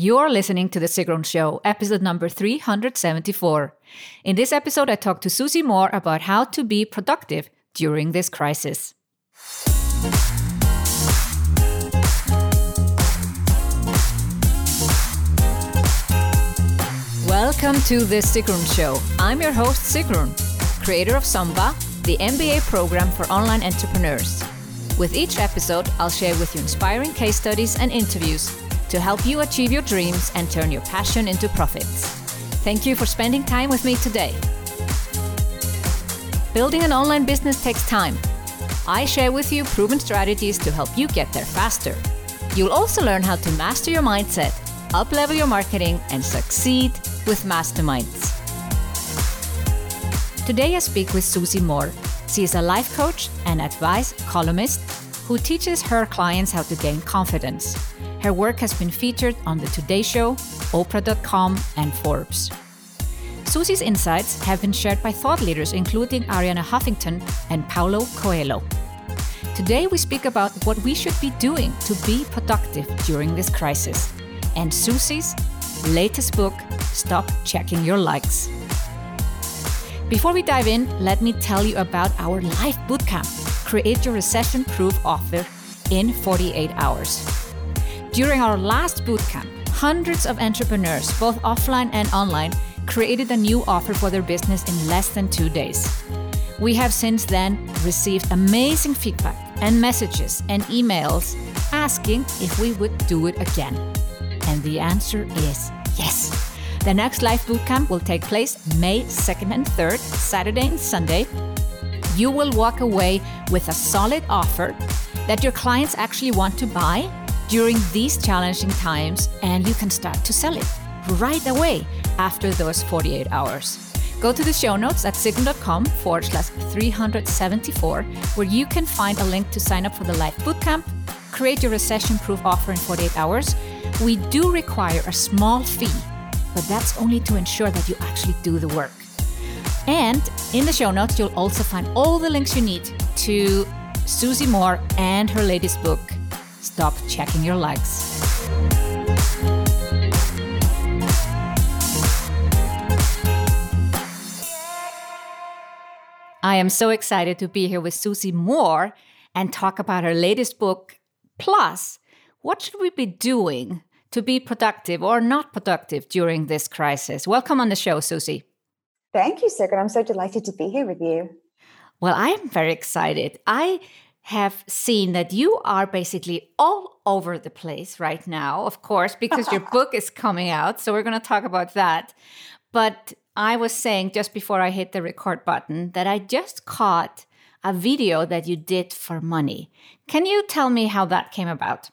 You're listening to The Sigrun Show, episode number 374. In this episode, I talk to Susie Moore about how to be productive during this crisis. Welcome to The Sigrun Show. I'm your host, Sigrun, creator of SUMBA, the MBA program for online entrepreneurs. With each episode, I'll share with you inspiring case studies and interviews to help you achieve your dreams and turn your passion into profits. Thank you for spending time with me today. Building an online business takes time. I share with you proven strategies to help you get there faster. You'll also learn how to master your mindset, uplevel your marketing, and succeed with masterminds. Today I speak with Susie Moore. She is a life coach and advice columnist who teaches her clients how to gain confidence. Her work has been featured on The Today Show, Oprah.com, and Forbes. Susie's insights have been shared by thought leaders including Arianna Huffington and Paulo Coelho. Today we speak about what we should be doing to be productive during this crisis and Susie's latest book, Stop Checking Your Likes. Before we dive in, let me tell you about our live bootcamp, Create Your Recession Proof Offer in 48 Hours. During our last bootcamp, hundreds of entrepreneurs, both offline and online, created a new offer for their business in less than two days. We have since then received amazing feedback and messages and emails asking if we would do it again. And the answer is yes. The next live bootcamp will take place May 2nd and 3rd, Saturday and Sunday. You will walk away with a solid offer that your clients actually want to buy during these challenging times, and you can start to sell it right away after those 48 hours. Go to the show notes at sigrun.com forward slash 374, where you can find a link to sign up for the live bootcamp, create your recession proof offer in 48 hours. We do require a small fee, but that's only to ensure that you actually do the work. And in the show notes, you'll also find all the links you need to Susie Moore and her latest book, Stop Checking Your Likes. I am so excited to be here with Susie Moore and talk about her latest book. Plus, what should we be doing to be productive or not productive during this crisis? Welcome on the show, Susie. Thank you, Sigrun. I'm so delighted to be here with you. Well, I am very excited. I have seen that you are basically all over the place right now, of course, because your book is coming out. So we're going to talk about that. But I was saying just before I hit the record button that I just caught a video that you did for money. Can you tell me how that came about?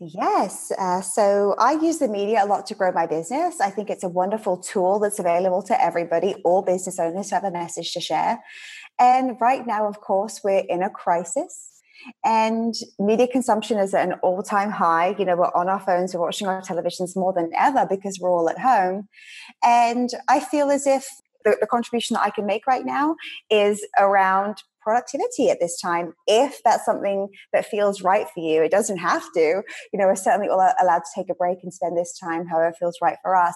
Yes. Uh, so I use the media a lot to grow my business. I think it's a wonderful tool that's available to everybody, all business owners who have a message to share. And right now, of course, we're in a crisis. And media consumption is at an all time high. You know, we're on our phones, we're watching our televisions more than ever because we're all at home. And I feel as if the, the contribution that I can make right now is around productivity at this time if that's something that feels right for you. It doesn't have to. You know we're certainly all allowed to take a break and spend this time however feels right for us.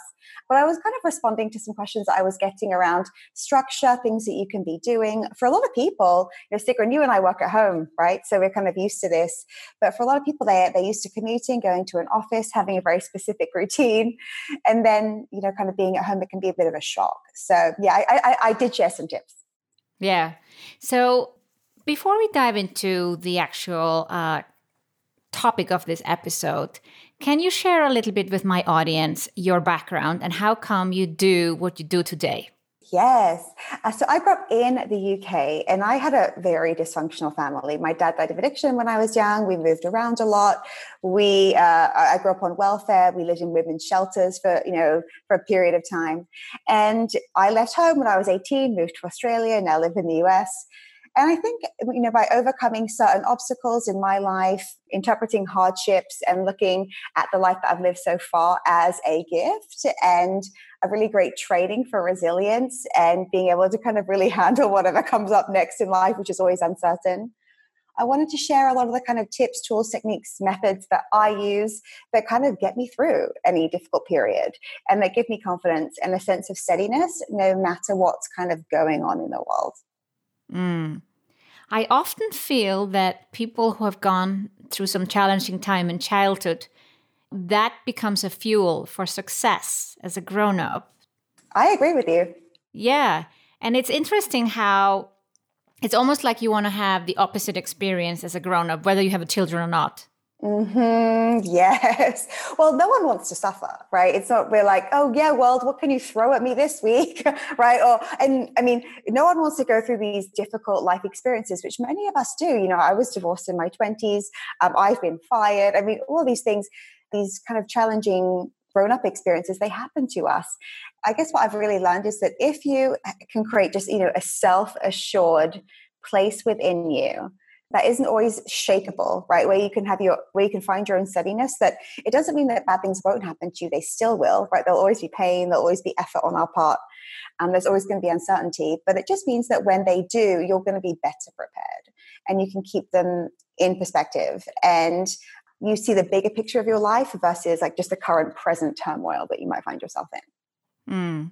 But i was kind of responding to some questions i was getting around structure things that you can be doing. For a lot of people you know Sigrun, you and i work at home right? So we're kind of used to this. But for a lot of people they, they're used to commuting going to an office having a very specific routine and then you know kind of being at home it can be a bit of a shock. So yeah i, I, I did share some tips yeah. So before we dive into the actual uh, topic of this episode, can you share a little bit with my audience your background and how come you do what you do today? Yes. Uh, so I grew up in the UK and I had a very dysfunctional family. My dad died of addiction when I was young. We moved around a lot. We, uh, I grew up on welfare. We lived in women's shelters for, you know, for a period of time. And I left home when I was 18, moved to Australia, now live in the US. And I think, you know, by overcoming certain obstacles in my life, interpreting hardships and looking at the life that I've lived so far as a gift and a really great training for resilience and being able to kind of really handle whatever comes up next in life, which is always uncertain. I wanted to share a lot of the kind of tips, tools, techniques, methods that I use that kind of get me through any difficult period and that give me confidence and a sense of steadiness no matter what's kind of going on in the world. Mm. I often feel that people who have gone through some challenging time in childhood, that becomes a fuel for success as a grown up. I agree with you. Yeah. And it's interesting how it's almost like you want to have the opposite experience as a grown up, whether you have children or not. Mm-hmm. Yes. Well, no one wants to suffer, right? It's not we're like, oh yeah, world, what can you throw at me this week, right? Or and I mean, no one wants to go through these difficult life experiences, which many of us do. You know, I was divorced in my twenties. Um, I've been fired. I mean, all these things, these kind of challenging grown-up experiences, they happen to us. I guess what I've really learned is that if you can create just you know a self-assured place within you that isn't always shakable, right? Where you can have your, where you can find your own steadiness. That it doesn't mean that bad things won't happen to you; they still will, right? There'll always be pain, there'll always be effort on our part, and there's always going to be uncertainty. But it just means that when they do, you're going to be better prepared, and you can keep them in perspective, and you see the bigger picture of your life versus like just the current present turmoil that you might find yourself in. Mm.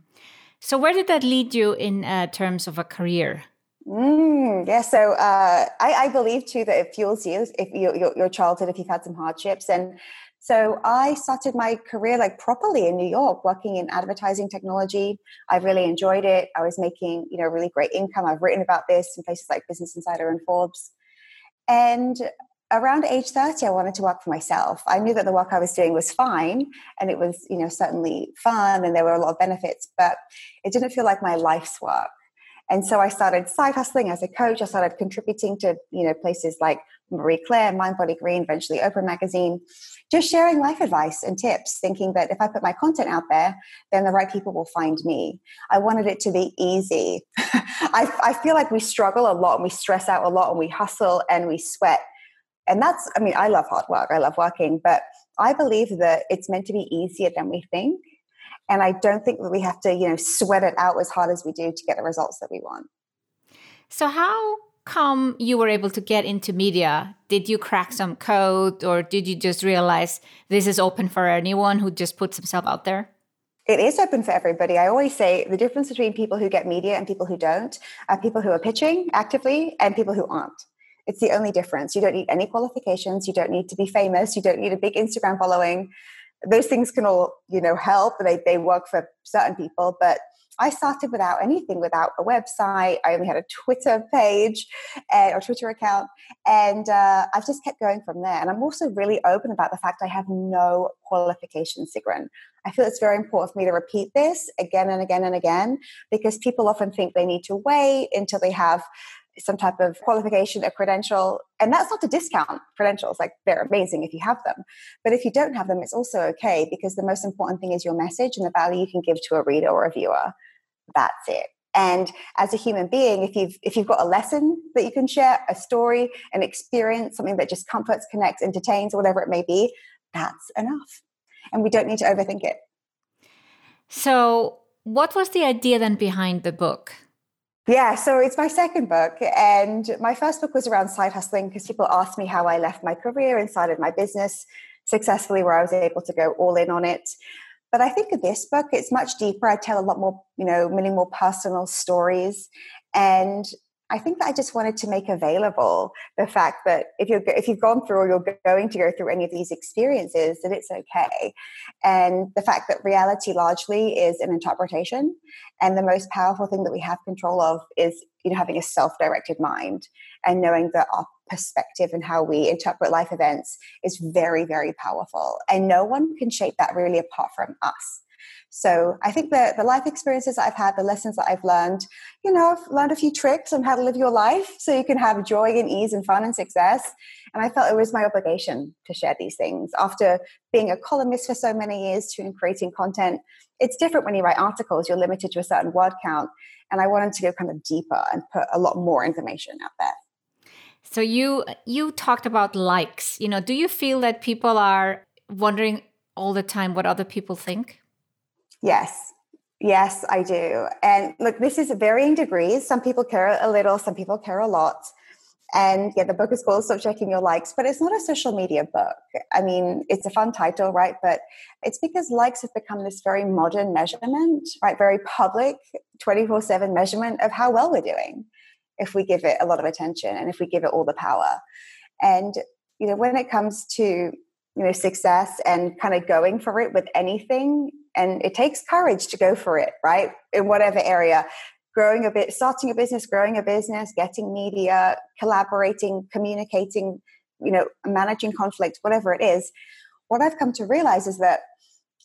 So, where did that lead you in uh, terms of a career? Mm, yeah, so uh, I, I, believe too that it fuels you if you, your, your childhood, if you've had some hardships. And so I started my career like properly in New York, working in advertising technology. I really enjoyed it. I was making, you know, really great income. I've written about this in places like Business Insider and Forbes. And around age 30, I wanted to work for myself. I knew that the work I was doing was fine and it was, you know, certainly fun and there were a lot of benefits, but it didn't feel like my life's work. And so I started side hustling as a coach. I started contributing to, you know, places like Marie Claire, Mind Body Green, eventually Oprah Magazine, just sharing life advice and tips, thinking that if I put my content out there, then the right people will find me. I wanted it to be easy. I, I feel like we struggle a lot and we stress out a lot and we hustle and we sweat. And that's, I mean, I love hard work. I love working, but I believe that it's meant to be easier than we think and i don't think that we have to you know sweat it out as hard as we do to get the results that we want so how come you were able to get into media did you crack some code or did you just realize this is open for anyone who just puts himself out there it is open for everybody. I always say the difference between people who get media and people who don't are people who are pitching actively and people who aren't. It's the only difference. You don't need any qualifications. You don't need to be famous. You don't need a big Instagram following those things can all you know help they, they work for certain people but i started without anything without a website i only had a twitter page and, or twitter account and uh, i've just kept going from there and i'm also really open about the fact i have no qualifications sigrun. I feel it's very important for me to repeat this again and again and again because people often think they need to wait until they have some type of qualification, a credential. And that's not to discount credentials, like they're amazing if you have them. But if you don't have them, it's also okay because the most important thing is your message and the value you can give to a reader or a viewer. That's it. And as a human being, if you've if you've got a lesson that you can share, a story, an experience, something that just comforts, connects, entertains, whatever it may be, that's enough. And we don't need to overthink it. So, what was the idea then behind the book? Yeah, so it's my second book. And my first book was around side hustling because people asked me how I left my career and started my business successfully, where I was able to go all in on it. But I think of this book, it's much deeper. I tell a lot more, you know, many more personal stories. And I think that I just wanted to make available the fact that if you're if you've gone through or you're going to go through any of these experiences, that it's okay, and the fact that reality largely is an interpretation, and the most powerful thing that we have control of is you know having a self-directed mind and knowing that our perspective and how we interpret life events is very very powerful, and no one can shape that really apart from us. So I think that the life experiences I've had, the lessons that I've learned, you know, I've learned a few tricks on how to live your life so you can have joy and ease and fun and success. And I felt it was my obligation to share these things. After being a columnist for so many years to creating content, it's different when you write articles, you're limited to a certain word count. And I wanted to go kind of deeper and put a lot more information out there. So you you talked about likes. You know, do you feel that people are wondering all the time what other people think? Yes. Yes, I do. And look, this is varying degrees. Some people care a little, some people care a lot. And yeah, the book is called Stop Checking Your Likes, but it's not a social media book. I mean, it's a fun title, right? But it's because likes have become this very modern measurement, right? Very public, 24 7 measurement of how well we're doing if we give it a lot of attention and if we give it all the power. And, you know, when it comes to, you know, success and kind of going for it with anything, and it takes courage to go for it, right? In whatever area growing a bit, starting a business, growing a business, getting media, collaborating, communicating, you know, managing conflict, whatever it is, what I've come to realize is that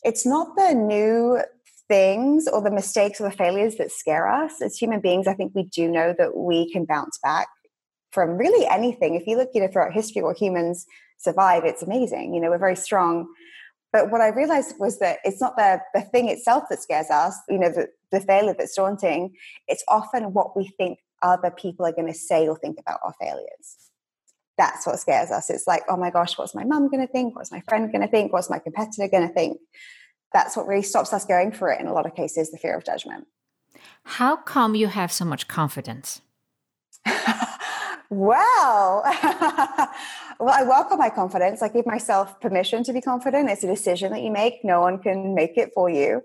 it's not the new things or the mistakes or the failures that scare us. As human beings, I think we do know that we can bounce back from really anything. If you look, you know, throughout history where humans survive, it's amazing. You know, we're very strong. But what I realized was that it's not the, the thing itself that scares us, you know, the, the failure that's daunting. It's often what we think other people are going to say or think about our failures. That's what scares us. It's like, oh my gosh, what's my mum going to think? What's my friend going to think? What's my competitor going to think? That's what really stops us going for it in a lot of cases, the fear of judgment. How come you have so much confidence? well, well, I welcome my confidence. I give myself permission to be confident. It's a decision that you make. No one can make it for you.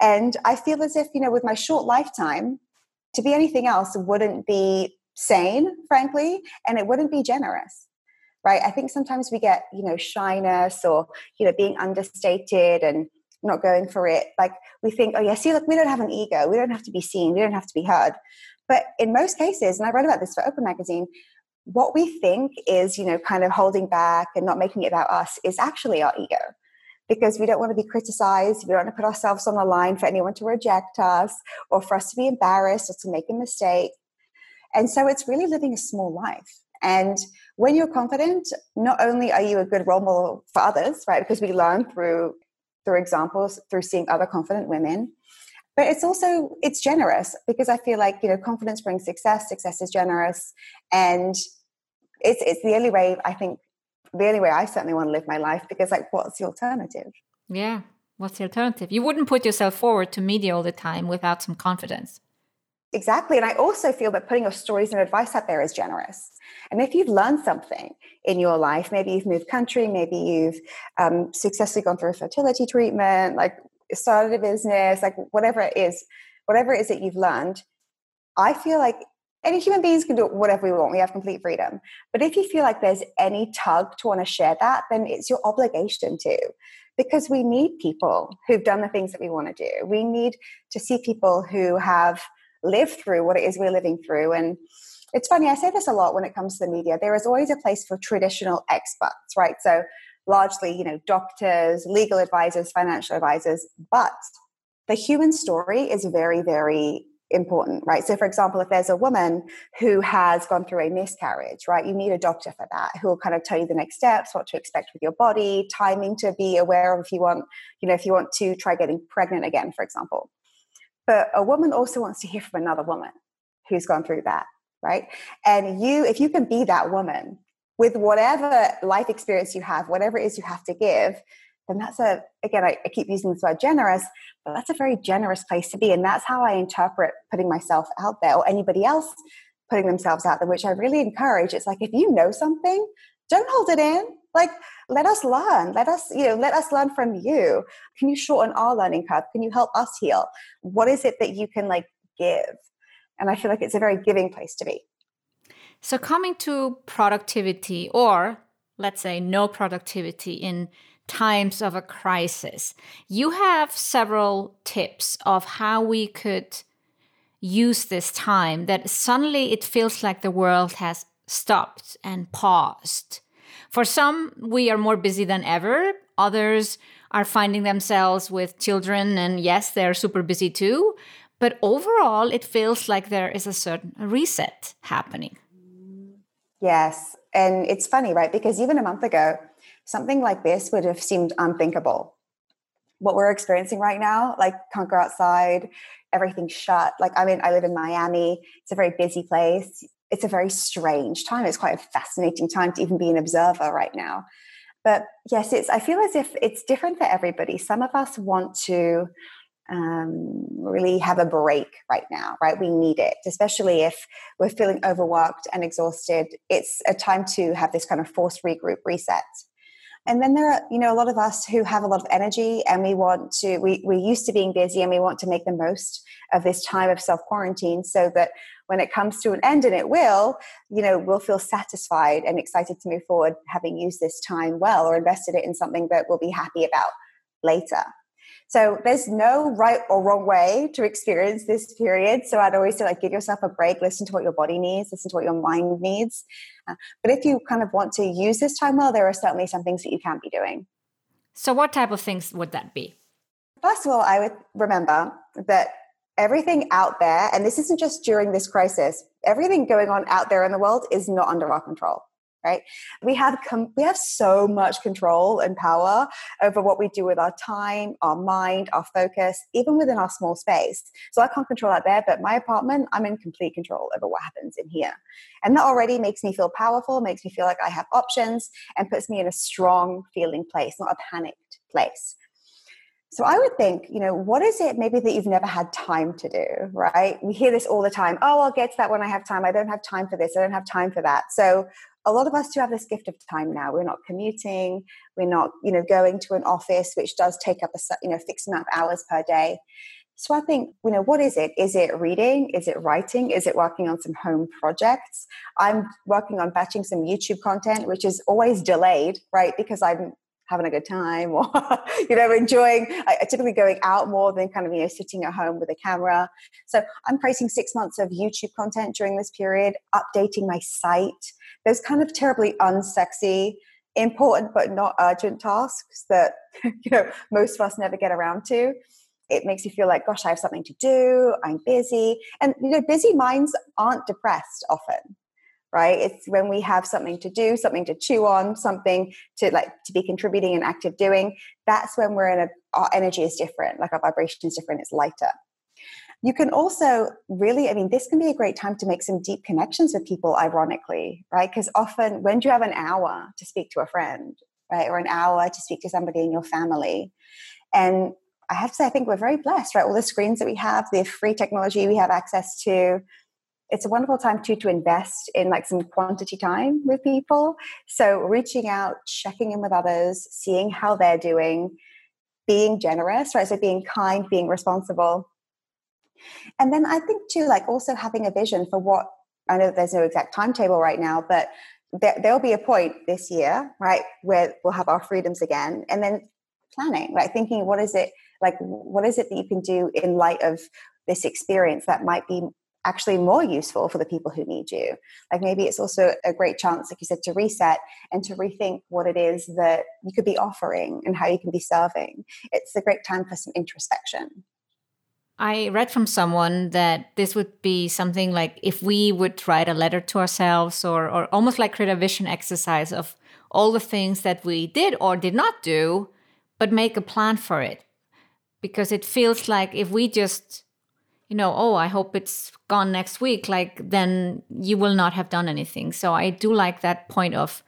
And I feel as if, you know, with my short lifetime, to be anything else wouldn't be sane, frankly, and it wouldn't be generous. Right. I think sometimes we get, you know, shyness or, you know, being understated and not going for it. Like we think, oh yeah, see, look, we don't have an ego. We don't have to be seen. We don't have to be heard. But in most cases, and I wrote about this for Oprah Magazine, what we think is, you know, kind of holding back and not making it about us is actually our ego. Because we don't want to be criticized, we don't want to put ourselves on the line for anyone to reject us or for us to be embarrassed or to make a mistake. And so it's really living a small life. And when you're confident, not only are you a good role model for others, right? Because we learn through through examples, through seeing other confident women, but it's also it's generous because i feel like you know confidence brings success success is generous. And it's it's the only way i think the only way i certainly want to live my life because like what's the alternative? Yeah. What's the alternative? You wouldn't put yourself forward to media all the time without some confidence. Exactly. And i also feel that putting your stories and advice out there is generous. And if you've learned something in your life maybe you've moved country maybe you've um, successfully gone through a fertility treatment like started a business, like whatever it is, whatever it is that you've learned, I feel like any human beings can do whatever we want. We have complete freedom. But if you feel like there's any tug to want to share that, then it's your obligation to. Because we need people who've done the things that we want to do. We need to see people who have lived through what it is we're living through. And it's funny, I say this a lot when it comes to the media. There is always a place for traditional experts, right? So largely, you know, doctors, legal advisors, financial advisors, but the human story is very, very important, right? So, for example, if there's a woman who has gone through a miscarriage, right, you need a doctor for that who will kind of tell you the next steps, what to expect with your body, timing to be aware of if you want, you know, if you want to try getting pregnant again, for example. But a woman also wants to hear from another woman who's gone through that, right? And you, if you can be that woman with whatever life experience you have, whatever it is you have to give, then that's a, again, I, I, keep using this word generous, but that's a very generous place to be. And that's how I interpret putting myself out there or anybody else putting themselves out there, which I really encourage. It's like, if you know something, don't hold it in. Like, let us learn. Let us, you know, let us learn from you. Can you shorten our learning curve? Can you help us heal? What is it that you can like give? And I feel like it's a very giving place to be. So, coming to productivity, or let's say no productivity in times of a crisis, you have several tips of how we could use this time that suddenly it feels like the world has stopped and paused. For some, we are more busy than ever. Others are finding themselves with children, and yes, they're super busy too. But overall, it feels like there is a certain reset happening. Yes. And it's funny, right? Because even a month ago, something like this would have seemed unthinkable. What we're experiencing right now, like can't go outside, everything's shut. Like, I mean, I live in Miami, it's a very busy place. It's a very strange time. It's quite a fascinating time to even be an observer right now. But yes, it's I feel as if it's different for everybody. Some of us want to um, really have a break right now, right? We need it, especially if we're feeling overworked and exhausted. It's a time to have this kind of forced regroup reset. And then there are, you know, a lot of us who have a lot of energy and we want to, we, we're used to being busy and we want to make the most of this time of self quarantine so that when it comes to an end, and it will, you know, we'll feel satisfied and excited to move forward having used this time well or invested it in something that we'll be happy about later. So there's no right or wrong way to experience this period. So I'd always say, like, give yourself a break, listen to what your body needs, listen to what your mind needs. Uh, but if you kind of want to use this time well, there are certainly some things that you can't be doing. So, what type of things would that be? First of all, I would remember that everything out there, and this isn't just during this crisis, everything going on out there in the world is not under our control right we have com- we have so much control and power over what we do with our time our mind our focus even within our small space so i can't control out there but my apartment i'm in complete control over what happens in here and that already makes me feel powerful makes me feel like i have options and puts me in a strong feeling place not a panicked place so I would think, you know, what is it maybe that you've never had time to do, right? We hear this all the time. Oh, I'll get to that when I have time. I don't have time for this. I don't have time for that. So a lot of us do have this gift of time now. We're not commuting. We're not, you know, going to an office, which does take up a, you know, fixed amount of hours per day. So I think, you know, what is it? Is it reading? Is it writing? Is it working on some home projects? I'm working on batching some YouTube content, which is always delayed, right? Because I'm having a good time or, you know, enjoying, I, typically going out more than kind of, you know, sitting at home with a camera. So I'm creating six months of YouTube content during this period, updating my site, those kind of terribly unsexy, important but not urgent tasks that you know most of us never get around to. It makes you feel like, gosh, I have something to do. I'm busy, and you know, busy minds aren't depressed often right it's when we have something to do something to chew on something to like to be contributing and active doing that's when we're in a our energy is different like our vibration is different it's lighter you can also really, I mean, this can be a great time to make some deep connections with people, ironically, right? Because often, when do you have an hour to speak to a friend, right? Or an hour to speak to somebody in your family? And I have to say, I think we're very blessed, right? All the screens that we have, the free technology we have access to. It's a wonderful time too to invest in like some quantity time with people. So reaching out, checking in with others, seeing how they're doing, being generous, right? So being kind, being responsible and then I think too, like also having a vision for what I know there's no exact timetable right now, but there, there'll be a point this year, right, where we'll have our freedoms again, and then planning, like thinking, what is it like? What is it that you can do in light of this experience that might be actually more useful for the people who need you. Like maybe it's also a great chance, like you said, to reset and to rethink what it is that you could be offering and how you can be serving. It's a great time for some introspection. I read from someone that this would be something like if we would write a letter to ourselves or, or almost like create a vision exercise of all the things that we did or did not do, but make a plan for it. Because it feels like if we just, you know, oh, I hope it's gone next week, like then you will not have done anything. So I do like that point of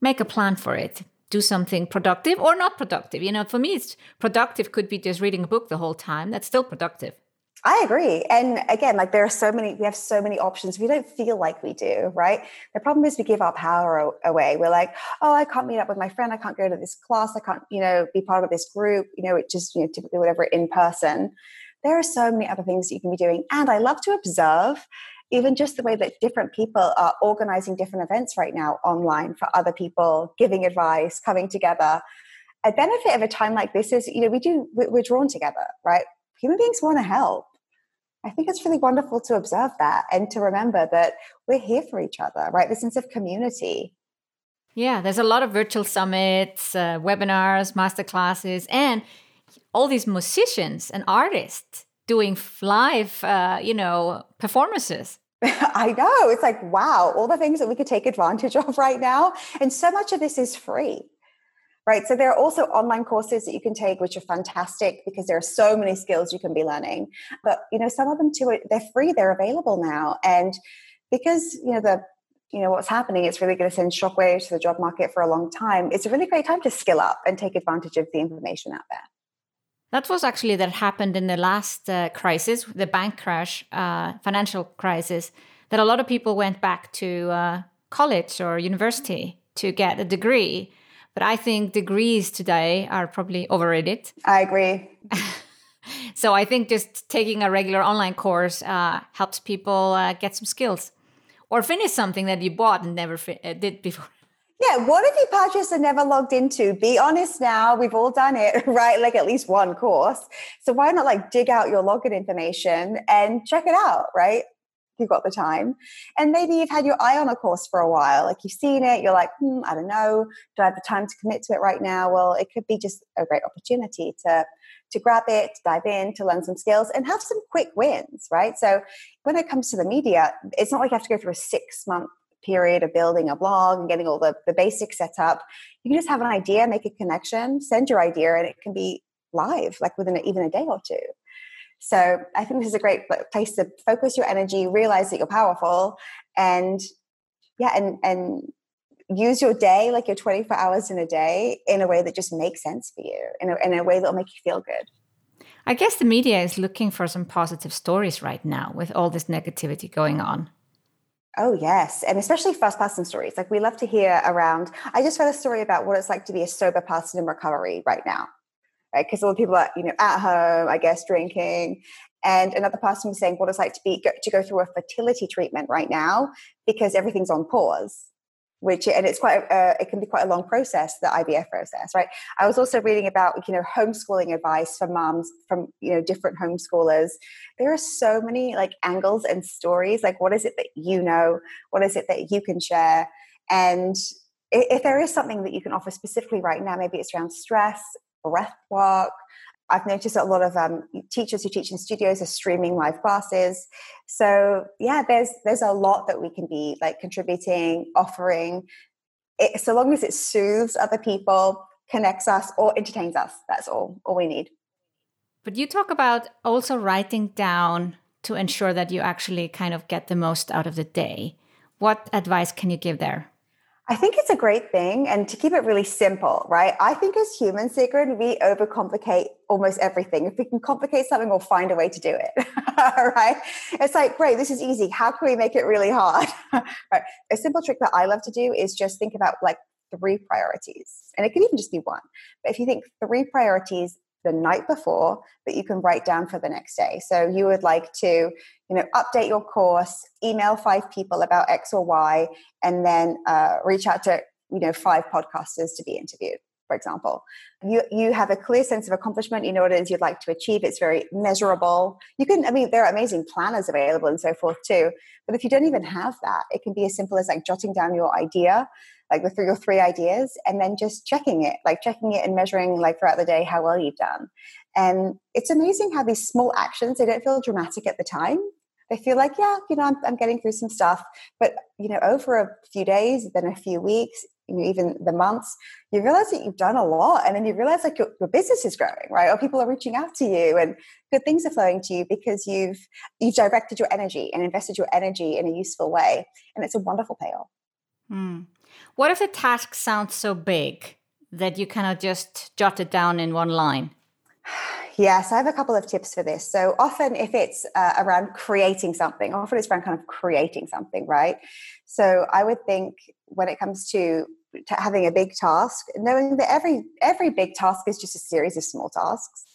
make a plan for it do something productive or not productive. You know, for me, it's productive could be just reading a book the whole time. That's still productive. I agree. And again, like there are so many, we have so many options. We don't feel like we do, right? The problem is we give our power away. We're like, oh, I can't meet up with my friend. I can't go to this class. I can't, you know, be part of this group, you know, it's just, you know, typically whatever in person. There are so many other things that you can be doing. And I love to observe even just the way that different people are organizing different events right now online for other people, giving advice, coming together. A benefit of a time like this is, you know, we do, we're drawn together, right? Human beings want to help. I think it's really wonderful to observe that and to remember that we're here for each other, right? The sense of community. Yeah, there's a lot of virtual summits, uh, webinars, masterclasses, and all these musicians and artists doing live, uh, you know, performances. I know. It's like, wow, all the things that we could take advantage of right now. And so much of this is free. Right. So there are also online courses that you can take, which are fantastic because there are so many skills you can be learning. But you know, some of them too, they're free, they're available now. And because, you know, the you know what's happening it's really going to send shockwaves to the job market for a long time it's a really great time to skill up and take advantage of the information out there That was actually that happened in the last uh, crisis, the bank crash, uh, financial crisis, that a lot of people went back to uh, college or university to get a degree. But I think degrees today are probably overrated. I agree. so I think just taking a regular online course uh, helps people uh, get some skills or finish something that you bought and never fi- uh, did before. Yeah, what have you purchased and never logged into? Be honest now, we've all done it, right? Like at least one course. So why not like dig out your login information and check it out, right? you've got the time. And maybe you've had your eye on a course for a while, like you've seen it, you're like, hmm, I don't know, do I have the time to commit to it right now? Well, it could be just a great opportunity to to grab it, to dive in, to learn some skills, and have some quick wins, right? So when it comes to the media, it's not like you have to go through a six month period of building a blog and getting all the, the basics set up. You can just have an idea, make a connection, send your idea, and it can be live, like within even a day or two. So I think this is a great place to focus your energy, realize that you're powerful, and yeah, and and use your day like your 24 hours in a day in a way that just makes sense for you, in a, in a way that'll make you feel good. I guess the media is looking for some positive stories right now with all this negativity going on. Oh, yes. And especially first person stories. Like we love to hear around. I just read a story about what it's like to be a sober person in recovery right now right? Because all of people are, you know, at home, I guess, drinking. And another person was saying what it's like to be to go through a fertility treatment right now because everything's on pause. Which and it's quite a, it can be quite a long process, the IVF process, right? I was also reading about you know homeschooling advice for moms from you know different homeschoolers. There are so many like angles and stories. Like, what is it that you know? What is it that you can share? And if there is something that you can offer specifically right now, maybe it's around stress, breath work. I've noticed a lot of um, teachers who teach in studios are streaming live classes. So yeah, there's there's a lot that we can be like contributing, offering. It, so long as it soothes other people, connects us, or entertains us, that's all all we need. But you talk about also writing down to ensure that you actually kind of get the most out of the day. What advice can you give there? I think it's a great thing. And to keep it really simple, right? I think as humans, Sigrun, we overcomplicate almost everything. If we can complicate something, we'll find a way to do it, right? It's like, great, this is easy. How can we make it really hard? right? A simple trick that I love to do is just think about like three priorities. And it can even just be one. But if you think three priorities the night before that you can write down for the next day. So you would like to, you know, update your course, email five people about X or Y, and then uh, reach out to, you know, five podcasters to be interviewed. For example, you you have a clear sense of accomplishment. You know what it is you'd like to achieve. It's very measurable. You can, I mean, there are amazing planners available and so forth too. But if you don't even have that, it can be as simple as like jotting down your idea like the three or three ideas and then just checking it like checking it and measuring like throughout the day how well you've done. And it's amazing how these small actions they don't feel dramatic at the time. They feel like yeah you know I'm, I'm getting through some stuff. But you know over a few days then a few weeks you know, even the months you realize that you've done a lot and then you realize like your, your business is growing right? Or people are reaching out to you and good things are flowing to you because you've you've directed your energy and invested your energy in a useful way and it's a wonderful payoff. Mm. What if the task sounds so big that you cannot just jot it down in one line? Yes, I have a couple of tips for this. So often, if it's uh, around creating something, often it's around kind of creating something, right? So I would think when it comes to, having a big task, knowing that every every big task is just a series of small tasks,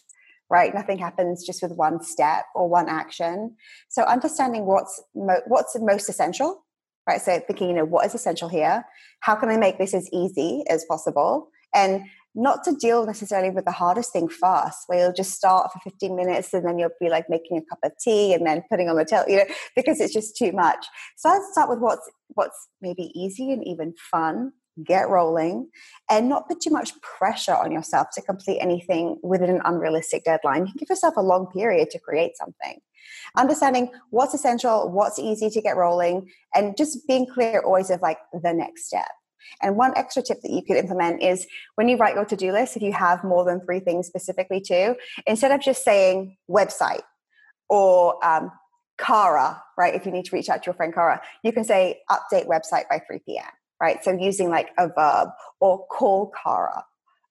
right? Nothing happens just with one step or one action. So understanding what's mo- what's most essential right? So thinking, you know, what is essential here? How can I make this as easy as possible? And not to deal necessarily with the hardest thing first, where you'll just start for 15 minutes and then you'll be like making a cup of tea and then putting on the tail, you know, because it's just too much. So I'd start with what's what's maybe easy and even fun. Get rolling and not put too much pressure on yourself to complete anything within an unrealistic deadline. Give yourself a long period to create something understanding what's essential, what's easy to get rolling, and just being clear always of like the next step. And one extra tip that you could implement is when you write your to do list, if you have more than three things specifically to, instead of just saying website or um, Cara, right? If you need to reach out to your friend Cara, you can say update website by 3 p.m., right? So using like a verb or call Cara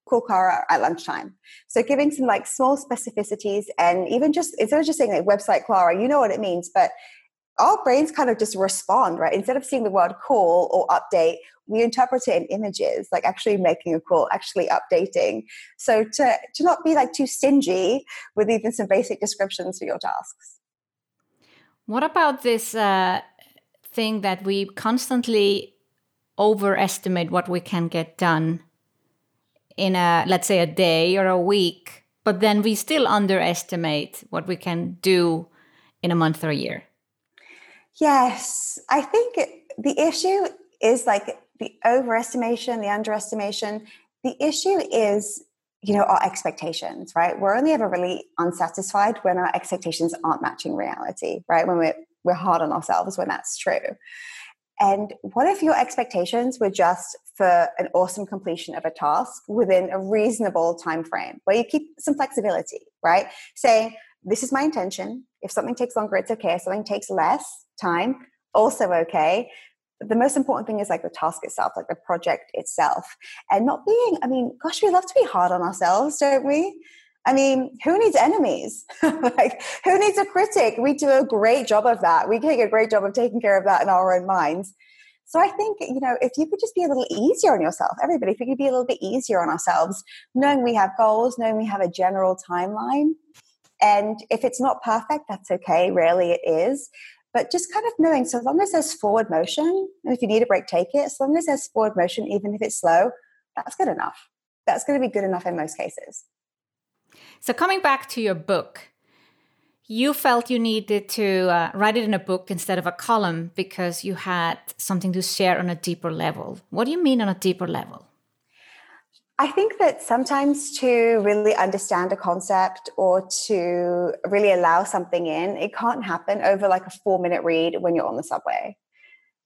Clara at lunchtime. So giving some like small specificities and even just instead of just saying like website Clara, you know what it means, but our brains kind of just respond, right? Instead of seeing the word call or update, we interpret it in images, like actually making a call, actually updating. So to, to not be like too stingy with even some basic descriptions for your tasks. What about this uh, thing that we constantly overestimate what we can get done in a, let's say, a day or a week, but then we still underestimate what we can do in a month or a year? Yes, I think the issue is like the overestimation, the underestimation. The issue is, you know, our expectations, right? We're only ever really unsatisfied when our expectations aren't matching reality, right? When we're we're hard on ourselves when that's true. And what if your expectations were just for an awesome completion of a task within a reasonable time frame where you keep some flexibility, right? Saying, this is my intention. If something takes longer, it's okay. If something takes less time, also okay. But the most important thing is like the task itself, like the project itself. And not being, I mean, gosh, we love to be hard on ourselves, don't we? I mean, who needs enemies? like, who needs a critic? We do a great job of that. We take a great job of taking care of that in our own minds. So I think, you know, if you could just be a little easier on yourself, everybody, if we could be a little bit easier on ourselves, knowing we have goals, knowing we have a general timeline. And if it's not perfect, that's okay. Rarely it is. But just kind of knowing, so long as there's forward motion, and if you need a break, take it. As long as there's forward motion, even if it's slow, that's good enough. That's going to be good enough in most cases. So, coming back to your book, you felt you needed to uh, write it in a book instead of a column because you had something to share on a deeper level. What do you mean on a deeper level? I think that sometimes to really understand a concept or to really allow something in, it can't happen over like a four minute read when you're on the subway,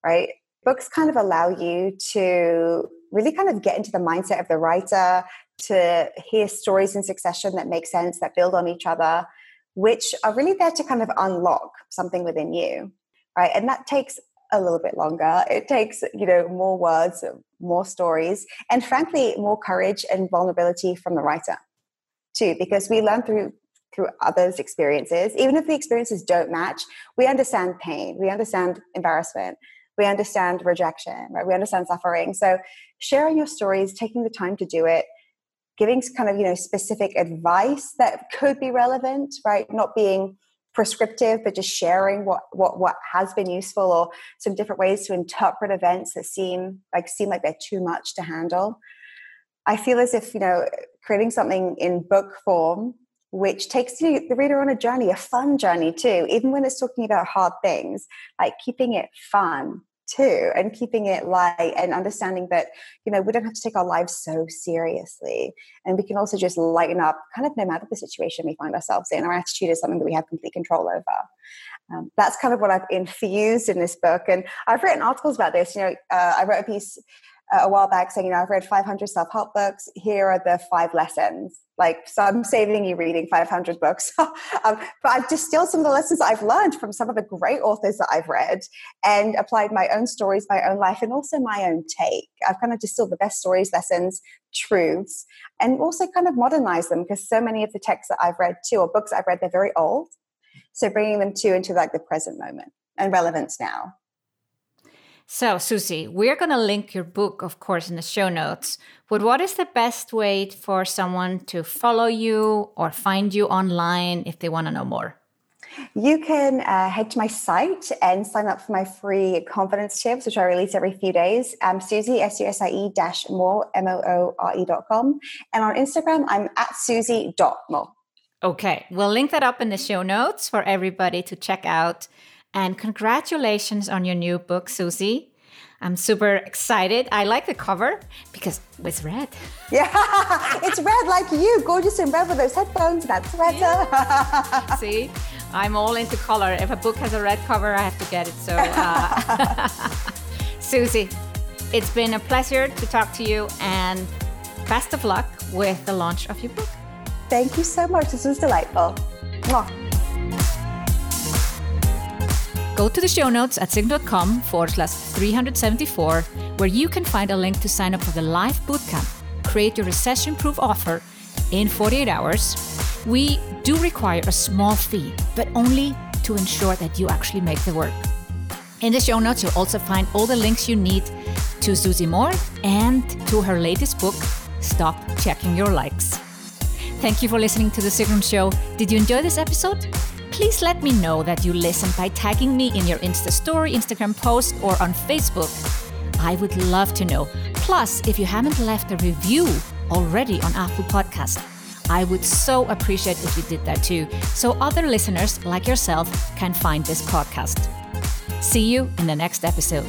right? Books kind of allow you to really kind of get into the mindset of the writer, to hear stories in succession that make sense, that build on each other, which are really there to kind of unlock something within you, right? And that takes a little bit longer. It takes, you know, more words, more stories, and frankly, more courage and vulnerability from the writer too, because we learn through through others' experiences. Even if the experiences don't match, we understand pain, we understand embarrassment, we understand rejection, right? We understand suffering. So sharing your stories, taking the time to do it, giving kind of, you know, specific advice that could be relevant, right? Not being prescriptive, but just sharing what what what has been useful or some different ways to interpret events that seem like seem like they're too much to handle. I feel as if you know creating something in book form, which takes the reader on a journey, a fun journey too, even when it's talking about hard things, like keeping it fun, too and keeping it light and understanding that you know we don't have to take our lives so seriously and we can also just lighten up kind of no matter the situation we find ourselves in our attitude is something that we have complete control over um, that's kind of what i've infused in this book and i've written articles about this you know uh, i wrote a piece uh, a while back saying, you know, I've read 500 self help books. Here are the five lessons. Like, so I'm saving you reading 500 books. um, but I've distilled some of the lessons I've learned from some of the great authors that I've read and applied my own stories, my own life, and also my own take. I've kind of distilled the best stories, lessons, truths, and also kind of modernized them because so many of the texts that I've read too, or books I've read, they're very old. So bringing them to into like the present moment and relevance now. So, Susie, we're going to link your book, of course, in the show notes. But what is the best way for someone to follow you or find you online if they want to know Moore? You can uh, head to my site and sign up for my free confidence tips, which I release every few days. Um, Susie, S U S I E dash Moore, M O O R E dot com. And on Instagram, I'm at Susie dot more. Okay, we'll link that up in the show notes for everybody to check out. And congratulations on your new book, Susie. I'm super excited. I like the cover because it's red. Yeah, it's red like you, gorgeous in red with those headphones. That's red. Yeah. See, I'm all into color. If a book has a red cover, I have to get it. So, uh, Susie, it's been a pleasure to talk to you and best of luck with the launch of your book. Thank you so much. This was delightful. Mwah. Go to the show notes at sigrun.com forward slash 374, where you can find a link to sign up for the live bootcamp. create your recession proof offer in 48 hours, we do require a small fee, but only to ensure that you actually make the work. In the show notes, you'll also find all the links you need to Susie Moore and to her latest book, Stop Checking Your Likes. Thank you for listening to The Sigrun Show. Did you enjoy this episode? Please let me know that you listened by tagging me in your Insta story, Instagram post, or on Facebook. I would love to know. Plus, if you haven't left a review already on Apple Podcast, I would so appreciate if you did that too, so other listeners like yourself can find this podcast. See you in the next episode.